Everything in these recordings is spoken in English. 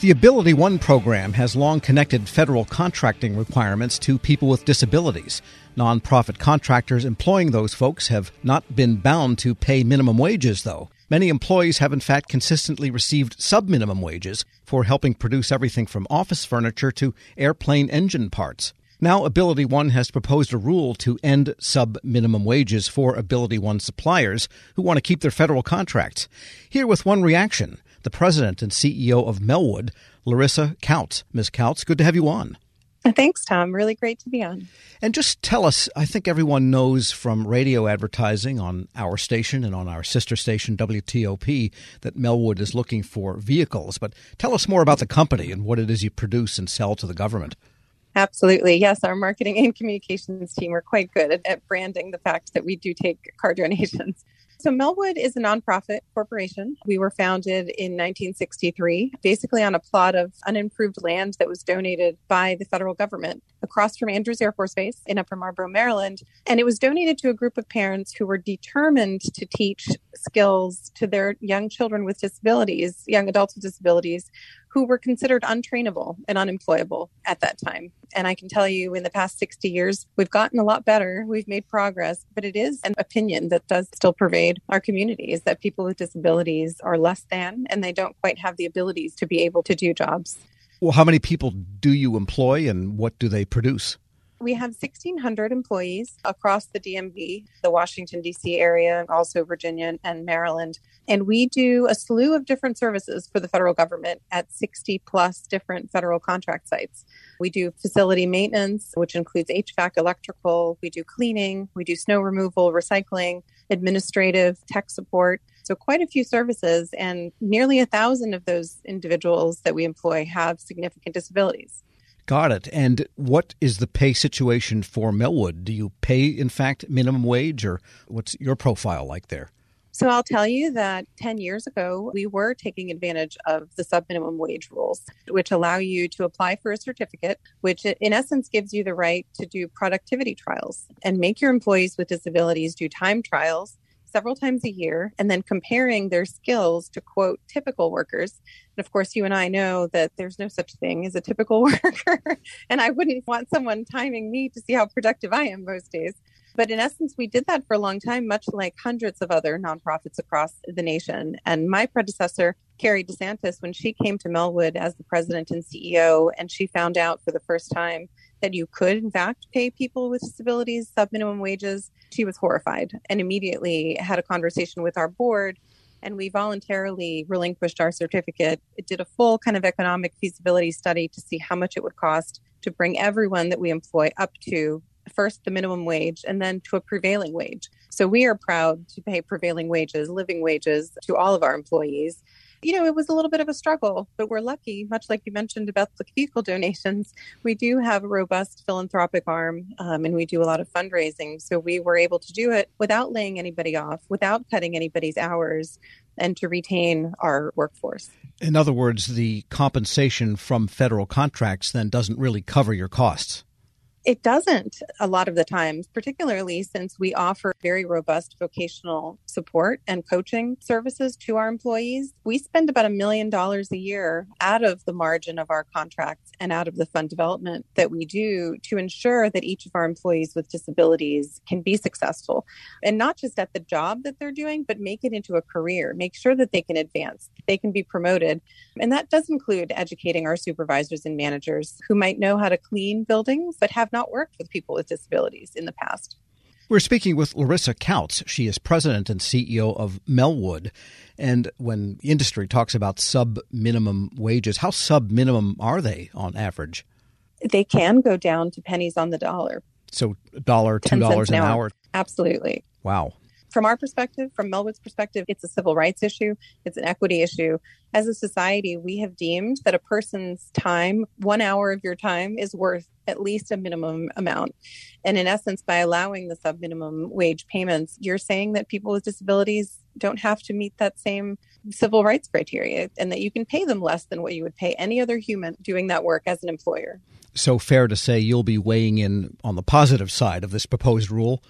The Ability One program has long connected federal contracting requirements to people with disabilities. Nonprofit contractors employing those folks have not been bound to pay minimum wages, though. Many employees have, in fact, consistently received sub minimum wages for helping produce everything from office furniture to airplane engine parts. Now, Ability One has proposed a rule to end sub minimum wages for Ability One suppliers who want to keep their federal contracts. Here with one reaction the president and CEO of Melwood, Larissa Kautz. Ms. Kautz, good to have you on. Thanks, Tom. Really great to be on. And just tell us I think everyone knows from radio advertising on our station and on our sister station, WTOP, that Melwood is looking for vehicles. But tell us more about the company and what it is you produce and sell to the government. Absolutely. Yes, our marketing and communications team are quite good at, at branding the fact that we do take car donations. So, Melwood is a nonprofit corporation. We were founded in 1963, basically on a plot of unimproved land that was donated by the federal government across from Andrews Air Force Base in Upper Marlboro, Maryland. And it was donated to a group of parents who were determined to teach skills to their young children with disabilities, young adults with disabilities, who were considered untrainable and unemployable at that time. And I can tell you in the past 60 years, we've gotten a lot better. We've made progress, but it is an opinion that does still pervade our community is that people with disabilities are less than and they don't quite have the abilities to be able to do jobs. Well, how many people do you employ and what do they produce? We have 1,600 employees across the DMV, the Washington, D.C. area, and also Virginia and Maryland. And we do a slew of different services for the federal government at 60 plus different federal contract sites. We do facility maintenance, which includes HVAC, electrical. We do cleaning. We do snow removal, recycling, administrative, tech support. So, quite a few services, and nearly a thousand of those individuals that we employ have significant disabilities. Got it. And what is the pay situation for Melwood? Do you pay, in fact, minimum wage, or what's your profile like there? So I'll tell you that 10 years ago, we were taking advantage of the sub minimum wage rules, which allow you to apply for a certificate, which in essence gives you the right to do productivity trials and make your employees with disabilities do time trials several times a year and then comparing their skills to quote typical workers. And of course, you and I know that there's no such thing as a typical worker. and I wouldn't want someone timing me to see how productive I am most days. But in essence, we did that for a long time, much like hundreds of other nonprofits across the nation. And my predecessor, Cari DeSantis, when she came to Melwood as the president and CEO, and she found out for the first time that you could, in fact, pay people with disabilities sub minimum wages, she was horrified and immediately had a conversation with our board. And we voluntarily relinquished our certificate. It did a full kind of economic feasibility study to see how much it would cost to bring everyone that we employ up to first the minimum wage and then to a prevailing wage. So we are proud to pay prevailing wages, living wages to all of our employees you know, it was a little bit of a struggle, but we're lucky, much like you mentioned about the vehicle donations. We do have a robust philanthropic arm um, and we do a lot of fundraising. So we were able to do it without laying anybody off, without cutting anybody's hours, and to retain our workforce. In other words, the compensation from federal contracts then doesn't really cover your costs. It doesn't a lot of the times, particularly since we offer very robust vocational support and coaching services to our employees. We spend about a million dollars a year out of the margin of our contracts and out of the fund development that we do to ensure that each of our employees with disabilities can be successful and not just at the job that they're doing, but make it into a career, make sure that they can advance, they can be promoted. And that does include educating our supervisors and managers who might know how to clean buildings but have not worked with people with disabilities in the past. We're speaking with Larissa Kautz. She is president and CEO of Melwood. And when industry talks about sub minimum wages, how sub minimum are they on average? They can go down to pennies on the dollar. So a dollar, two dollars an hour. hour. Absolutely. Wow from our perspective, from Melwood's perspective, it's a civil rights issue, it's an equity issue. As a society, we have deemed that a person's time, one hour of your time, is worth at least a minimum amount. And in essence, by allowing the sub minimum wage payments, you're saying that people with disabilities don't have to meet that same civil rights criteria and that you can pay them less than what you would pay any other human doing that work as an employer. So, fair to say you'll be weighing in on the positive side of this proposed rule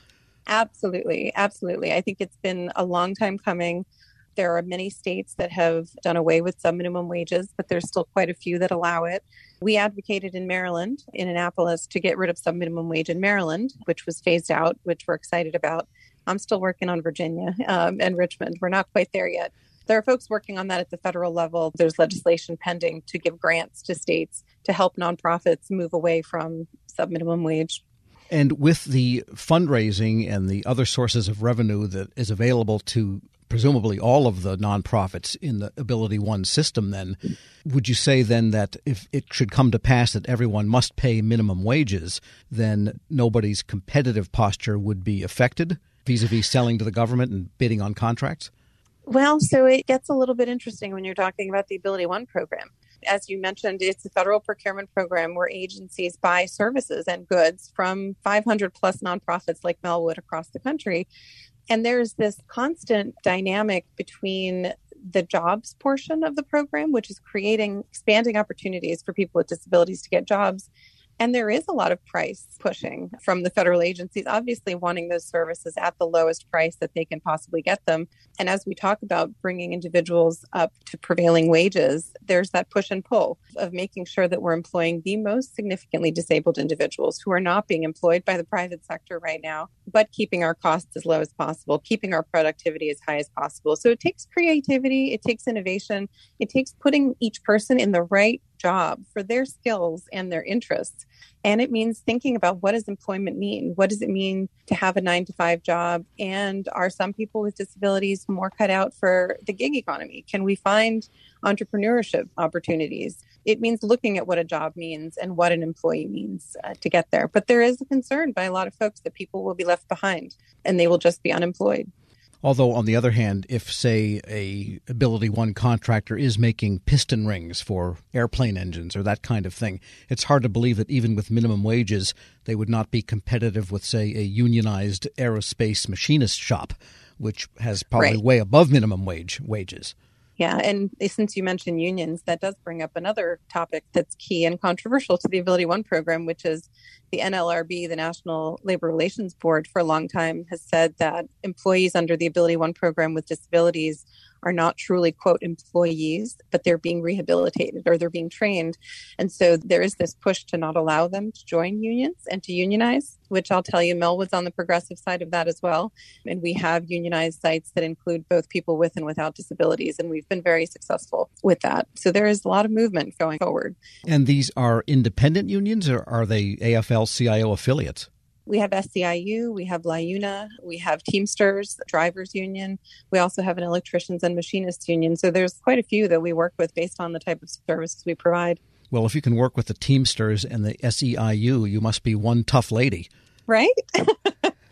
Absolutely. Absolutely. I think it's been a long time coming. There are many states that have done away with sub minimum wages, but there's still quite a few that allow it. We advocated in Maryland, in Annapolis, to get rid of sub minimum wage in Maryland, which was phased out, which we're excited about. I'm still working on Virginia um, and Richmond. We're not quite there yet. There are folks working on that at the federal level. There's legislation pending to give grants to states to help nonprofits move away from sub minimum wage. And with the fundraising and the other sources of revenue that is available to presumably all of the nonprofits in the Ability One system, then would you say then that if it should come to pass that everyone must pay minimum wages, then nobody's competitive posture would be affected vis a vis selling to the government and bidding on contracts? Well, so it gets a little bit interesting when you're talking about the Ability One program. As you mentioned, it's a federal procurement program where agencies buy services and goods from 500 plus nonprofits like Melwood across the country. And there's this constant dynamic between the jobs portion of the program, which is creating expanding opportunities for people with disabilities to get jobs, and there is a lot of price pushing from the federal agencies, obviously wanting those services at the lowest price that they can possibly get them. And as we talk about bringing individuals up to prevailing wages, there's that push and pull of making sure that we're employing the most significantly disabled individuals who are not being employed by the private sector right now, but keeping our costs as low as possible, keeping our productivity as high as possible. So it takes creativity, it takes innovation, it takes putting each person in the right job for their skills and their interests. And it means thinking about what does employment mean? What does it mean to have a nine to five job? And are some people with disabilities more cut out for the gig economy? Can we find entrepreneurship opportunities? It means looking at what a job means and what an employee means uh, to get there. But there is a concern by a lot of folks that people will be left behind and they will just be unemployed. Although, on the other hand, if, say, a Ability One contractor is making piston rings for airplane engines or that kind of thing, it's hard to believe that even with minimum wages, they would not be competitive with, say, a unionized aerospace machinist shop, which has probably right. way above minimum wage wages. Yeah, and since you mentioned unions, that does bring up another topic that's key and controversial to the Ability One program, which is the NLRB, the National Labor Relations Board, for a long time has said that employees under the Ability One program with disabilities are not truly quote employees but they're being rehabilitated or they're being trained. And so there is this push to not allow them to join unions and to unionize which i'll tell you Mel was on the progressive side of that as well. And we have unionized sites that include both people with and without disabilities and we've been very successful with that. So there is a lot of movement going forward. And these are independent unions or are they afl cio affiliates we have SEIU, we have LIUNA, we have Teamsters, Drivers Union. We also have an Electricians and Machinists Union. So there's quite a few that we work with based on the type of services we provide. Well, if you can work with the Teamsters and the SEIU, you must be one tough lady. Right?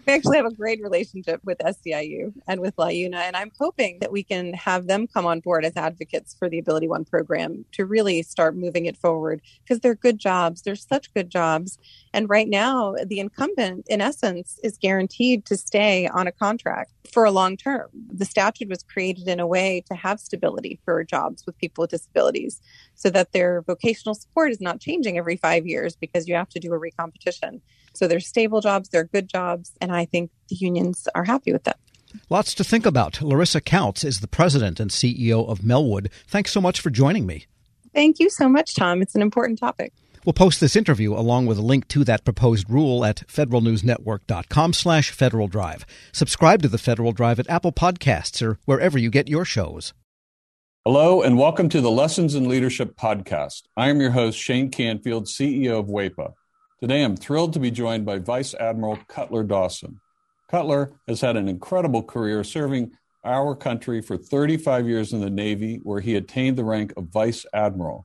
we actually have a great relationship with SEIU and with LIUNA, and I'm hoping that we can have them come on board as advocates for the Ability One program to really start moving it forward because they're good jobs. They're such good jobs. And right now, the incumbent, in essence, is guaranteed to stay on a contract for a long term. The statute was created in a way to have stability for jobs with people with disabilities so that their vocational support is not changing every five years because you have to do a recompetition. So they're stable jobs, they're good jobs, and I think the unions are happy with that. Lots to think about. Larissa Kautz is the president and CEO of Melwood. Thanks so much for joining me. Thank you so much, Tom. It's an important topic. We'll post this interview along with a link to that proposed rule at federalnewsnetwork.com slash Federal Drive. Subscribe to the Federal Drive at Apple Podcasts or wherever you get your shows. Hello, and welcome to the Lessons in Leadership podcast. I am your host, Shane Canfield, CEO of WAEPA. Today, I'm thrilled to be joined by Vice Admiral Cutler Dawson. Cutler has had an incredible career serving our country for 35 years in the Navy, where he attained the rank of Vice Admiral.